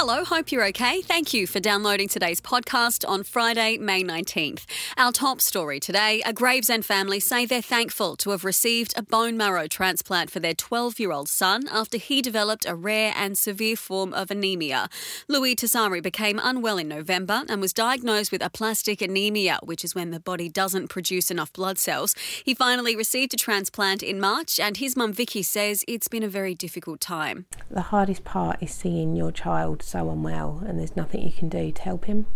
Hello, hope you're okay. Thank you for downloading today's podcast on Friday, May 19th. Our top story today a Gravesend family say they're thankful to have received a bone marrow transplant for their 12 year old son after he developed a rare and severe form of anemia. Louis Tassari became unwell in November and was diagnosed with aplastic anemia, which is when the body doesn't produce enough blood cells. He finally received a transplant in March, and his mum Vicky says it's been a very difficult time. The hardest part is seeing your child so unwell and there's nothing you can do to help him.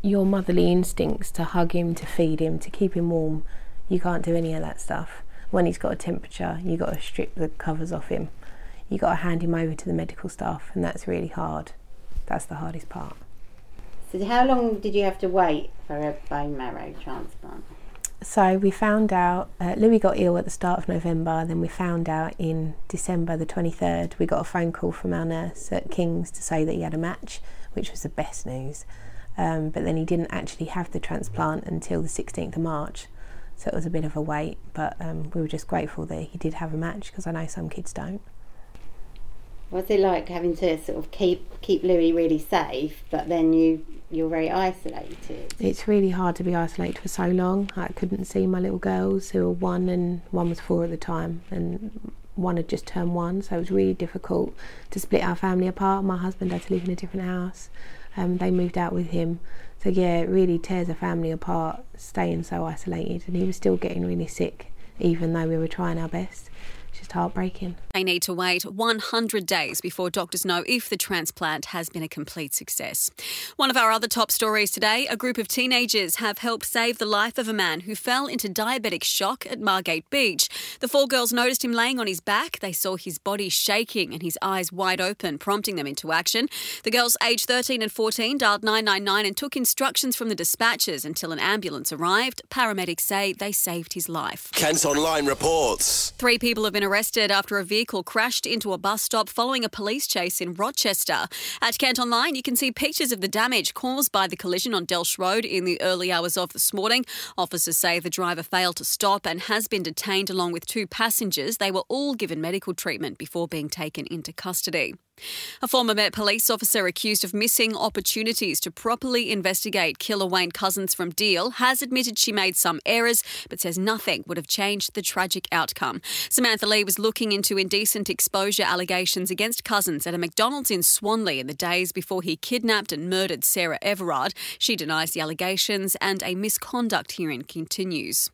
Your motherly instincts to hug him, to feed him, to keep him warm, you can't do any of that stuff. When he's got a temperature, you've got to strip the covers off him. You've got to hand him over to the medical staff, and that's really hard. That's the hardest part. So, how long did you have to wait for a bone marrow transplant? So we found out uh, Louis got ill at the start of November. Then we found out in December the 23rd. We got a phone call from our nurse at King's to say that he had a match, which was the best news. Um, but then he didn't actually have the transplant until the 16th of March. So it was a bit of a wait, but um, we were just grateful that he did have a match because I know some kids don't. What's it like having to sort of keep keep Louis really safe, but then you you're very isolated? It's really hard to be isolated for so long. I couldn't see my little girls who were one and one was four at the time, and one had just turned one, so it was really difficult to split our family apart. My husband had to live in a different house. Um, they moved out with him. So yeah, it really tears a family apart staying so isolated and he was still getting really sick even though we were trying our best just heartbreaking. They need to wait 100 days before doctors know if the transplant has been a complete success. One of our other top stories today a group of teenagers have helped save the life of a man who fell into diabetic shock at Margate Beach. The four girls noticed him laying on his back. They saw his body shaking and his eyes wide open, prompting them into action. The girls, aged 13 and 14, dialed 999 and took instructions from the dispatchers until an ambulance arrived. Paramedics say they saved his life. Kent Online reports. Three people have been arrested after a vehicle crashed into a bus stop following a police chase in Rochester. At Kent Online, you can see pictures of the damage caused by the collision on Delce Road in the early hours of this morning. Officers say the driver failed to stop and has been detained along with two passengers. They were all given medical treatment before being taken into custody. A former Met police officer accused of missing opportunities to properly investigate killer Wayne Couzens from Deal has admitted she made some errors, but says nothing would have changed the tragic outcome. Samantha Lee was looking into indecent exposure allegations against Couzens at a McDonald's in Swanley in the days before he kidnapped and murdered Sarah Everard. She denies the allegations, and a misconduct hearing continues.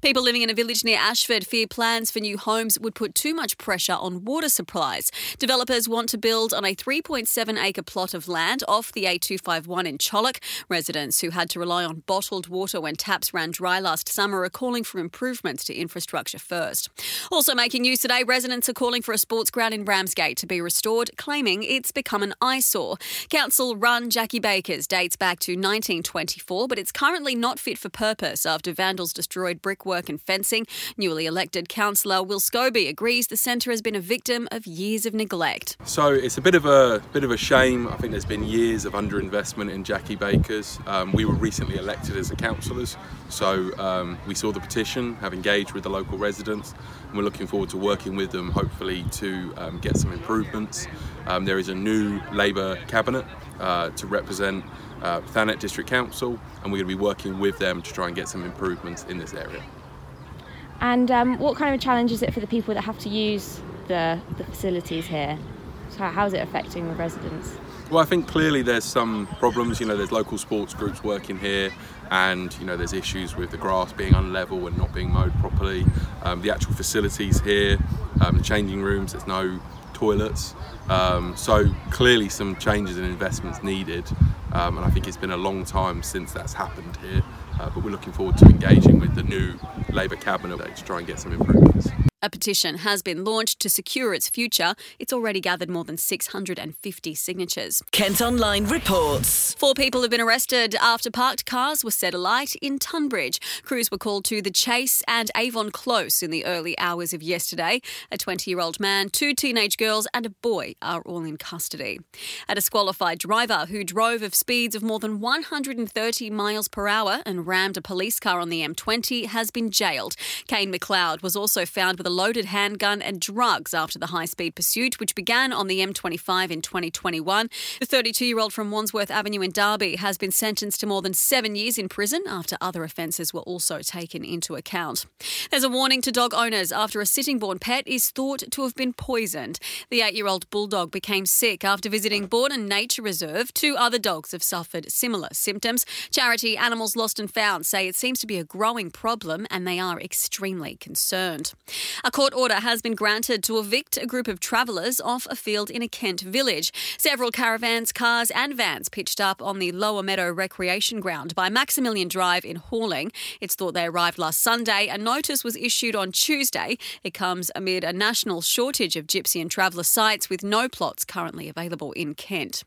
People living in a village near Ashford fear plans for new homes would put too much pressure on water supplies. Developers want to build on a 3.7 acre plot of land off the A251 in Challock. Residents who had to rely on bottled water when taps ran dry last summer are calling for improvements to infrastructure first. Also making news today, residents are calling for a sports ground in Ramsgate to be restored, claiming it's become an eyesore. Council run Jackey Baker's dates back to 1924, but it's currently not fit for purpose after vandals destroyed destroyed brickwork and fencing. Newly elected councillor Will Scobie agrees the centre has been a victim of years of neglect. So it's a bit of a bit of a shame. I think there's been years of underinvestment in Jackey Bakers. Um, we were recently elected as the councillors, so um, we saw the petition, have engaged with the local residents, and we're looking forward to working with them, hopefully to um, get some improvements. Um, there is a new Labour cabinet uh, to represent uh, Thanet District Council, and we're going to be working with them to try and get some improvements in this area. And um, what kind of a challenge is it for the people that have to use the, the facilities here? So how is it affecting the residents? Well, I think clearly there's some problems. You know, there's local sports groups working here, and you know, there's issues with the grass being unlevel and not being mowed properly. Um, the actual facilities here, um, the changing rooms, there's no toilets. Um, so clearly some changes and investments needed um, and I think it's been a long time since that's happened here uh, but we're looking forward to engaging with the new Labour cabinet to try and get some improvements. A petition has been launched to secure its future. It's already gathered more than 650 signatures. Kent Online reports. Four people have been arrested after parked cars were set alight in Tunbridge. Crews were called to the Chase and Avon Close in the early hours of yesterday. A 20 year old man, two teenage girls, and a boy are all in custody. A disqualified driver who drove at speeds of more than 130 miles per hour and rammed a police car on the M20 has been jailed. Kane McLeod was also found with a loaded handgun and drugs after the high speed pursuit, which began on the M25 in 2021. The 32 year old from Wandsworth Avenue in Derby has been sentenced to more than seven years in prison after other offences were also taken into account. There's a warning to dog owners after a Sittingbourne pet is thought to have been poisoned. The eight year old bulldog became sick after visiting Borden Nature Reserve. Two other dogs have suffered similar symptoms. Charity Animals Lost and Found say it seems to be a growing problem and they are extremely concerned. A court order has been granted to evict a group of travellers off a field in a Kent village. Several caravans, cars, and vans pitched up on the Lower Meadow Recreation Ground by Maximilian Drive in Halling. It's thought they arrived last Sunday. A notice was issued on Tuesday. It comes amid a national shortage of gypsy and traveller sites with no plots currently available in Kent.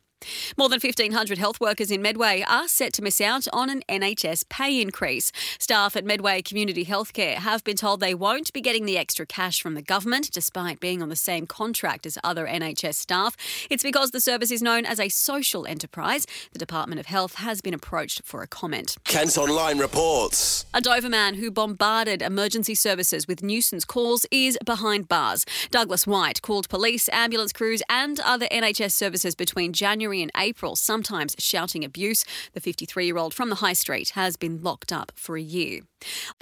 More than 1,500 health workers in Medway are set to miss out on an NHS pay increase. Staff at Medway Community Healthcare have been told they won't be getting the extra cash from the government, despite being on the same contract as other NHS staff. It's because the service is known as a social enterprise. The Department of Health has been approached for a comment. Kent Online reports. A Dover man who bombarded emergency services with nuisance calls is behind bars. Douglas White called police, ambulance crews, and other NHS services between January and April, sometimes shouting abuse. The 53 year old from the High Street has been locked up for a year.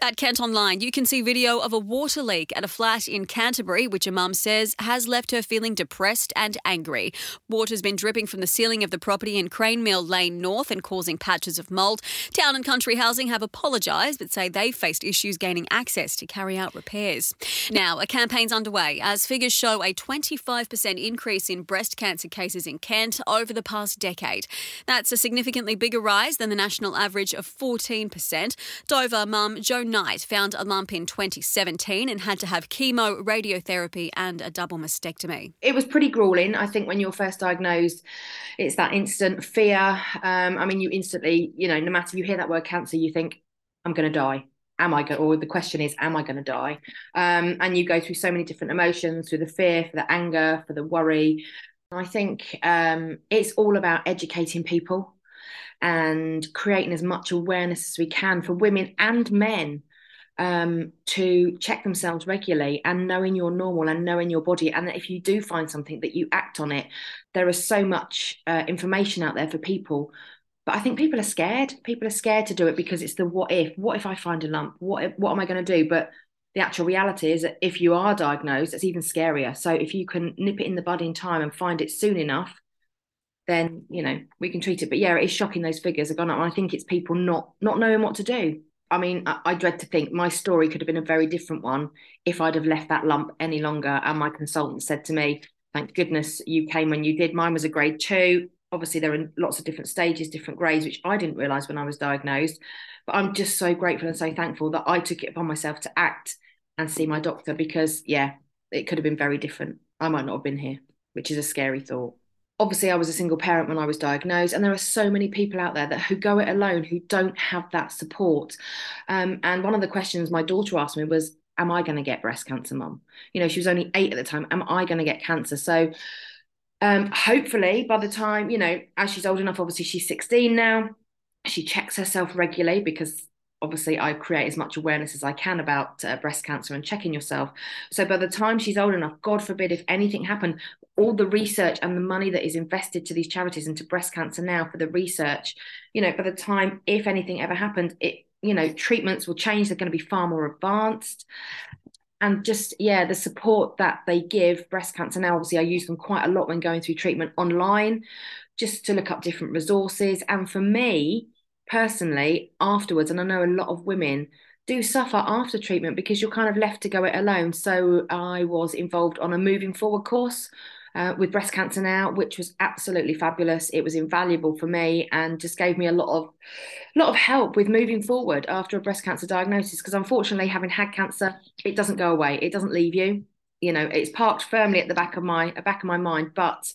At Kent Online, you can see video of a water leak at a flat in Canterbury, which a mum says has left her feeling depressed and angry. Water's been dripping from the ceiling of the property in Crane Mill Lane North and causing patches of mould. Town and Country Housing have apologised but say they've faced issues gaining access to carry out repairs. Now, a campaign's underway as figures show a 25% increase in breast cancer cases in Kent over the past decade. That's a significantly bigger rise than the national average of 14%. Dover mum Jo Knight found a lump in 2017 and had to have chemo, radiotherapy, and a double mastectomy. It was pretty grueling. I think when you're first diagnosed, it's that instant fear. Um, I mean, you instantly, you know, no matter you hear that word cancer, you think, I'm going to die. Am I going? Or the question is, am I going to die? Um, and you go through so many different emotions, through the fear, for the anger, for the worry. I think um, it's all about educating people and creating as much awareness as we can for women and men um, to check themselves regularly and knowing you're normal and knowing your body. And that if you do find something, that you act on it. There is so much uh, information out there for people. But I think people are scared. People are scared to do it because it's the what if. What if I find a lump? What if, what am I going to do? But the actual reality is that if you are diagnosed, it's even scarier. So if you can nip it in the bud in time and find it soon enough, then you know we can treat it. But yeah, it is shocking those figures have gone up. And I think it's people not not knowing what to do. I mean, I, I, dread to think my story could have been a very different one if I'd have left that lump any longer. And my consultant said to me, "Thank goodness you came when you did. Mine was a grade two. Obviously, there are lots of different stages, different grades, which I didn't realise when I was diagnosed. But I'm just so grateful and so thankful that I took it upon myself to act and see my doctor because, yeah, it could have been very different. I might not have been here, which is a scary thought obviously I was a single parent when I was diagnosed, and there are so many people out there that who go it alone who don't have that support. Um, and one of the questions my daughter asked me was, "Am I going to get breast cancer, mum?" You know, she was only eight at the time. Am I going to get cancer? So. Um, hopefully, by the time you know, as she's old enough, obviously she's 16 now. She checks herself regularly because obviously I create as much awareness as I can about uh, breast cancer and checking yourself. So by the time she's old enough, God forbid if anything happened, all the research and the money that is invested to these charities and to breast cancer now for the research, you know, by the time if anything ever happened, it you know treatments will change. They're going to be far more advanced. And just yeah, the support that they give breast cancer now. Obviously, I use them quite a lot when going through treatment online, just to look up different resources. And for me, personally afterwards and i know a lot of women do suffer after treatment because you're kind of left to go it alone so i was involved on a moving forward course uh, with breast cancer now, which was absolutely fabulous. It was invaluable for me and just gave me a lot of lot of help with moving forward after a breast cancer diagnosis. Because unfortunately, having had cancer, it doesn't go away. It doesn't leave you. You know, it's parked firmly at the back of my back of my mind, but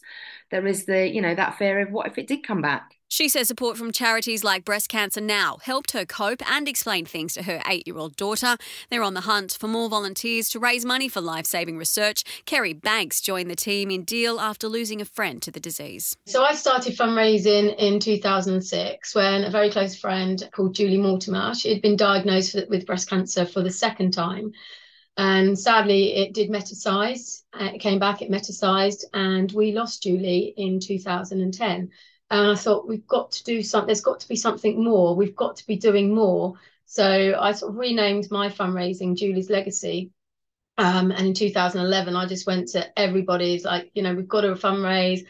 there is the you know that fear of what if it did come back she says support from charities like Breast Cancer Now helped her cope and explain things to her eight year old daughter. They're on the hunt for more volunteers to raise money for life saving research. Kerry Banks joined the team in Deal after losing a friend to the disease. So I started fundraising in 2006 when a very close friend called Julie Mortimer, she had been diagnosed with breast cancer for the second time. And sadly, it did metastasize. Uh, it came back, it metasized, and we lost Julie in 2010. And I thought, we've got to do something, there's got to be something more. We've got to be doing more. So I sort of renamed my fundraising Julie's Legacy. Um, and in 2011, I just went to everybody's like, you know, we've got to fundraise,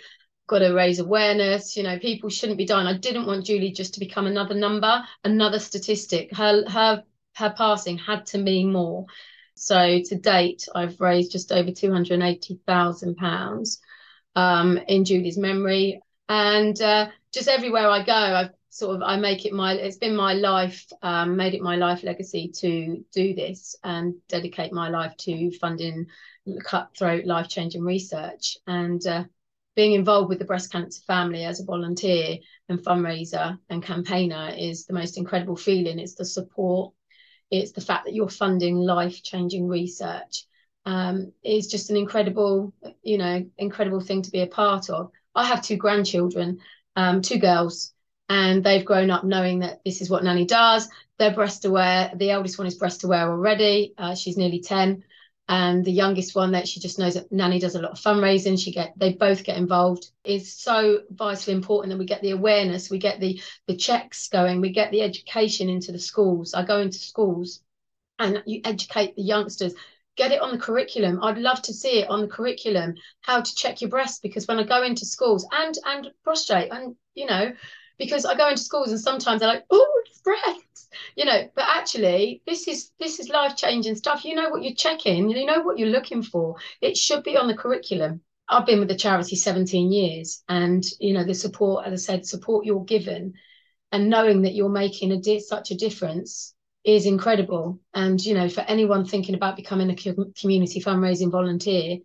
got to raise awareness. You know, people shouldn't be dying. I didn't want Julie just to become another number, another statistic. Her her her passing had to mean more. So to date, I've raised just over two hundred eighty thousand um, pounds in Julie's memory and uh, just everywhere I go, I've sort of I make it my it's been my life um, made it my life legacy to do this and dedicate my life to funding cutthroat life changing research. And uh, being involved with the breast cancer family as a volunteer and fundraiser and campaigner is the most incredible feeling. It's the support. It's the fact that you're funding life changing research um, is just an incredible you know incredible thing to be a part of I have two grandchildren, um, two girls, and they've grown up knowing that this is what Nanny does. They're breast aware. The eldest one is breast aware already. Uh, she's nearly 10. And the youngest one that she just knows that Nanny does a lot of fundraising. She get they both get involved. It's so vitally important that we get the awareness, we get the the checks going, we get the education into the schools. I go into schools and you educate the youngsters get it on the curriculum. I'd love to see it on the curriculum, how to check your breast, because when I go into schools and and prostrate and you know, because I go into schools and sometimes they're like, oh, breasts, you know, but actually this is this is life changing stuff. You know what you're checking, you know what you're looking for. It should be on the curriculum. I've been with the charity 17 years, and you know the support, as I said, support you're given, and knowing that you're making a di- such a difference is incredible. And, you know, for anyone thinking about becoming a community fundraising volunteer,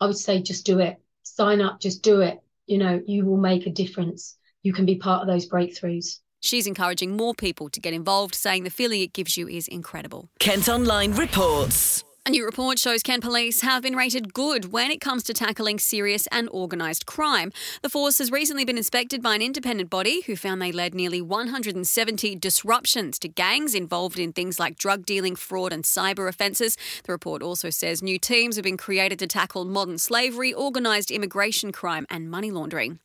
I would say just do it. Sign up, just do it. You know, you will make a difference. You can be part of those breakthroughs. She's encouraging more people to get involved, saying the feeling it gives you is incredible. Kent Online reports. A new report shows Kent Police have been rated good when it comes to tackling serious and organised crime. The force has recently been inspected by an independent body who found they led nearly 170 disruptions to gangs involved in things like drug dealing, fraud, and cyber offences. The report also says new teams have been created to tackle modern slavery, organised immigration crime, and money laundering.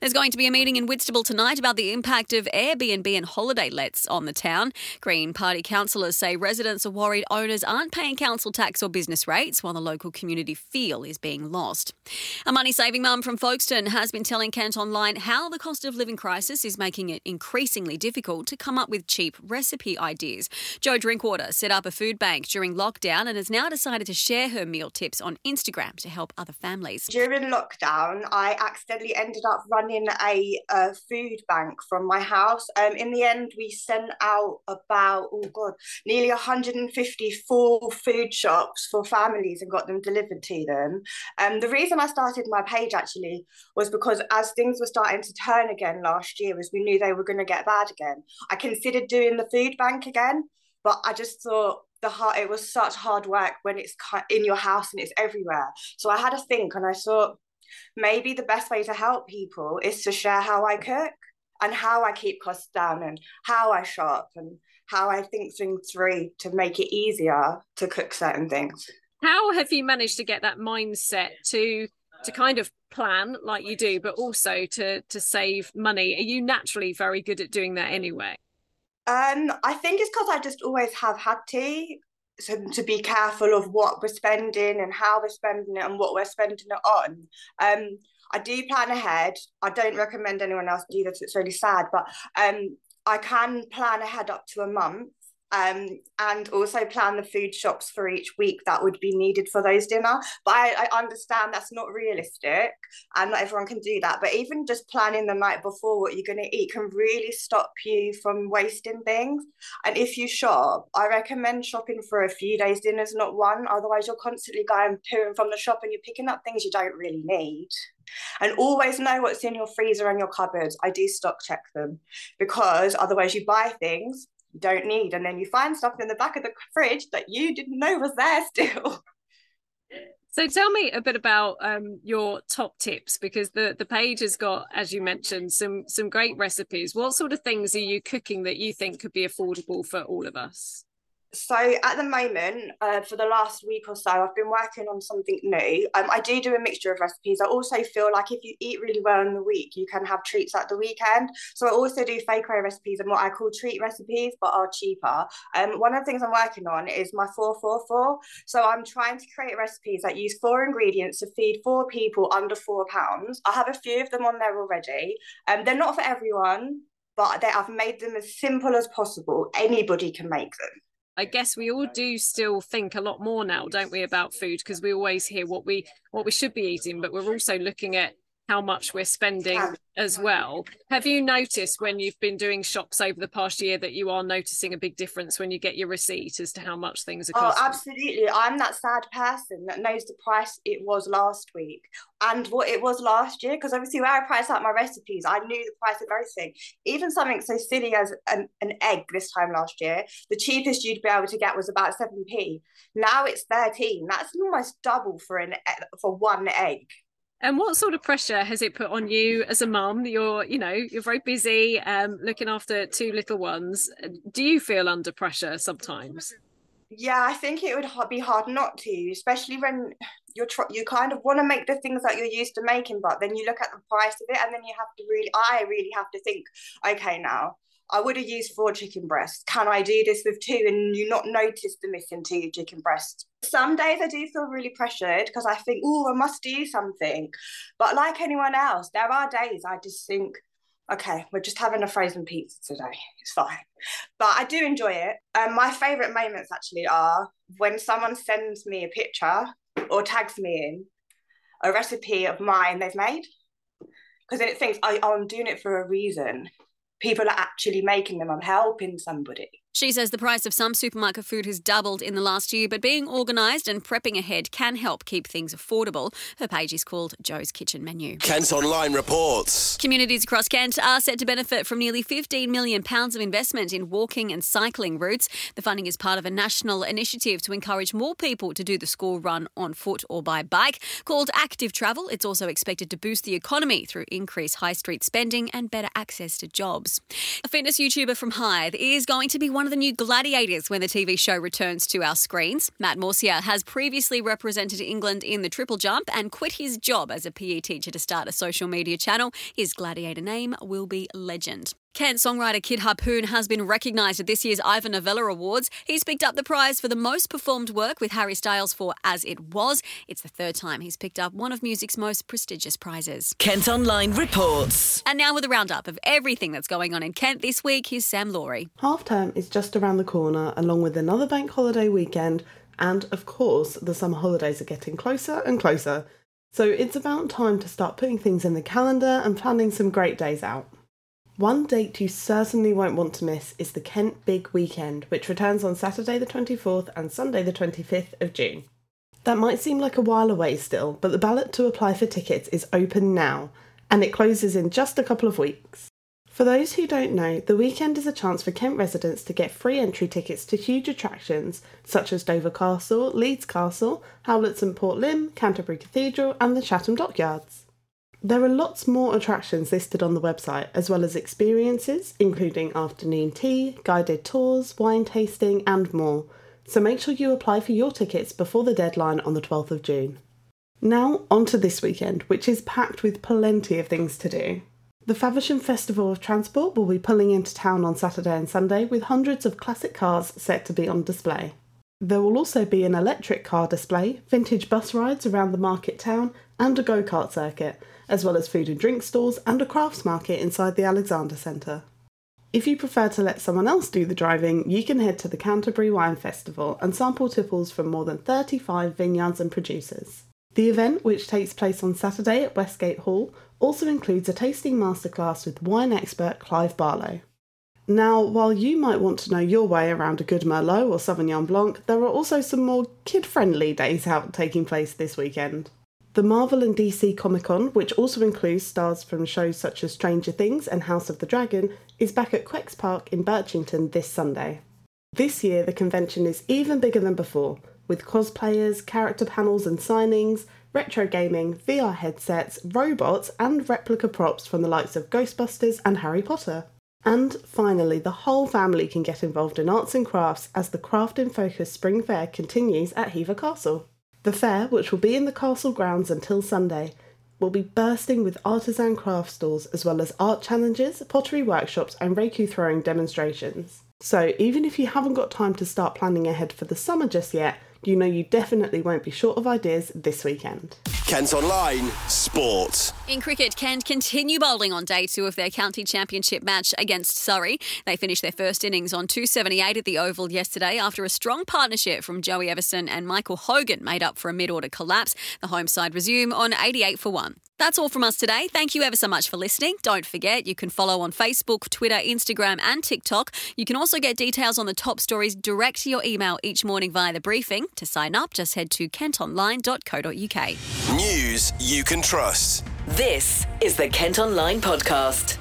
There's going to be a meeting in Whitstable tonight about the impact of Airbnb and holiday lets on the town. Green Party councillors say residents are worried owners aren't paying council tax or business rates while the local community feel is being lost. A money saving mum from Folkestone has been telling Kent Online how the cost of living crisis is making it increasingly difficult to come up with cheap recipe ideas. Jo Drinkwater set up a food bank during lockdown and has now decided to share her meal tips on Instagram to help other families. During lockdown, I accidentally ended up running a, a food bank from my house. Um, in the end, we sent out about oh god, nearly 154 food shops for families and got them delivered to them. Um, the reason I started my page actually was because as things were starting to turn again last year, as we knew they were going to get bad again, I considered doing the food bank again, but I just thought the hard it was such hard work when it's in your house and it's everywhere so i had a think and i thought maybe the best way to help people is to share how I cook and how I keep costs down and how I shop and how I think things through to make it easier to cook certain things. How have you managed to get that mindset to to kind of plan like you do, but also to to save money? Are you naturally very good at doing that anyway? Um, I think it's because I just always have had to so to be careful of what we're spending and how we're spending it and what we're spending it on. Um, I do plan ahead. I don't recommend anyone else do that. It's really sad, but um, I can plan ahead up to a month. Um, and also plan the food shops for each week that would be needed for those dinner. But I, I understand that's not realistic and not everyone can do that. But even just planning the night before what you're going to eat can really stop you from wasting things. And if you shop, I recommend shopping for a few days' dinners, not one. Otherwise, you're constantly going and from the shop and you're picking up things you don't really need. And always know what's in your freezer and your cupboards. I do stock check them because otherwise you buy things you don't need. And then you find stuff in the back of the fridge that you didn't know was there still. So tell me a bit about um, your top tips because the the page has got, as you mentioned, some some great recipes. What sort of things are you cooking that you think could be affordable for all of us? So at the moment, uh, for the last week or so, I've been working on something new. Um, I do do a mixture of recipes. I also feel like if you eat really well in the week, you can have treats at the weekend. So I also do fake recipes and what I call treat recipes, but are cheaper. Um, one of the things I'm working on is my 444. So I'm trying to create recipes that use four ingredients to feed four people under four pounds. I have a few of them on there already. Um, they're not for everyone, but they, I've made them as simple as possible. Anybody can make them. I guess we all do still think a lot more now, don't we, about food? Because we always hear what we what we should be eating, but we're also looking at how much we're spending as well. Have you noticed when you've been doing shops over the past year that you are noticing a big difference when you get your receipt as to how much things are oh, costing? Oh, absolutely. I'm that sad person that knows the price it was last week and what it was last year. Because obviously, where I price out my recipes, I knew the price of everything. Even something so silly as an, an egg this time last year, the cheapest you'd be able to get was about 7p. Now it's 13. That's almost double for an for one egg. And what sort of pressure has it put on you as a mum? You're, you know, you're very busy, um, looking after two little ones. Do you feel under pressure sometimes? Yeah, I think it would be hard not to, especially when you're tr- you kind of want to make the things that you're used to making, but then you look at the price of it, and then you have to really, I really have to think, okay, now I would have used four chicken breasts. Can I do this with two and you not notice the missing two chicken breasts? Some days I do feel really pressured because I think, oh, I must do something. But like anyone else, there are days I just think, okay, we're just having a frozen pizza today. It's fine. But I do enjoy it. Um, my favourite moments actually are when someone sends me a picture or tags me in a recipe of mine they've made. Because then it thinks, oh, I'm doing it for a reason people are actually making them. I'm helping somebody. She says the price of some supermarket food has doubled in the last year, but being organised and prepping ahead can help keep things affordable. Her page is called Joe's Kitchen Menu. Kent Online reports. Communities across Kent are set to benefit from nearly £15 million of investment in walking and cycling routes. The funding is part of a national initiative to encourage more people to do the school run on foot or by bike. Called Active Travel, it's also expected to boost the economy through increased high street spending and better access to jobs. A fitness YouTuber from Hythe is going to be one one of the new gladiators when the TV show returns to our screens. Matt Morsia has previously represented England in the triple jump and quit his job as a PE teacher to start a social media channel. His gladiator name will be Legend. Kent songwriter Kid Harpoon has been recognised at this year's Ivor Novello Awards. He's picked up the prize for the most performed work with Harry Styles for As It Was. It's the third time he's picked up one of music's most prestigious prizes. Kent Online reports. And now with a roundup of everything that's going on in Kent this week, here's Sam Laurie. Half term is just around the corner, along with another bank holiday weekend, and of course, the summer holidays are getting closer and closer. So it's about time to start putting things in the calendar and planning some great days out. One date you certainly won't want to miss is the Kent Big Weekend, which returns on Saturday the 24th and Sunday the 25th of June. That might seem like a while away still, but the ballot to apply for tickets is open now, and it closes in just a couple of weeks. For those who don't know, the weekend is a chance for Kent residents to get free entry tickets to huge attractions such as Dover Castle, Leeds Castle, Howletts Port Lympne, Canterbury Cathedral, and the Chatham Dockyards. There are lots more attractions listed on the website, as well as experiences, including afternoon tea, guided tours, wine tasting, and more. So make sure you apply for your tickets before the deadline on the 12th of June. Now, on to this weekend, which is packed with plenty of things to do. The Faversham Festival of Transport will be pulling into town on Saturday and Sunday with hundreds of classic cars set to be on display. There will also be an electric car display, vintage bus rides around the market town, and a go kart circuit, as well as food and drink stalls and a crafts market inside the Alexander Centre. If you prefer to let someone else do the driving, you can head to the Canterbury Wine Festival and sample tipples from more than 35 vineyards and producers. The event, which takes place on Saturday at Westgate Hall, also includes a tasting masterclass with wine expert Clive Barlow. Now, while you might want to know your way around a good Merlot or Sauvignon Blanc, there are also some more kid friendly days out taking place this weekend. The Marvel and DC Comic Con, which also includes stars from shows such as Stranger Things and House of the Dragon, is back at Quex Park in Birchington this Sunday. This year, the convention is even bigger than before, with cosplayers, character panels and signings, retro gaming, VR headsets, robots, and replica props from the likes of Ghostbusters and Harry Potter. And finally, the whole family can get involved in arts and crafts as the Craft in Focus Spring Fair continues at Hever Castle. The fair, which will be in the castle grounds until Sunday, will be bursting with artisan craft stalls as well as art challenges, pottery workshops, and Raku throwing demonstrations. So, even if you haven't got time to start planning ahead for the summer just yet, you know you definitely won't be short of ideas this weekend. Kent Online Sport. In cricket, Kent continue bowling on day two of their county championship match against Surrey. They finished their first innings on 278 at the Oval yesterday after a strong partnership from Joey Evison and Michael Hogan made up for a mid order collapse. The home side resume on 88 for 1. That's all from us today. Thank you ever so much for listening. Don't forget, you can follow on Facebook, Twitter, Instagram, and TikTok. You can also get details on the top stories direct to your email each morning via the briefing. To sign up, just head to kentonline.co.uk. News you can trust. This is the Kent Online Podcast.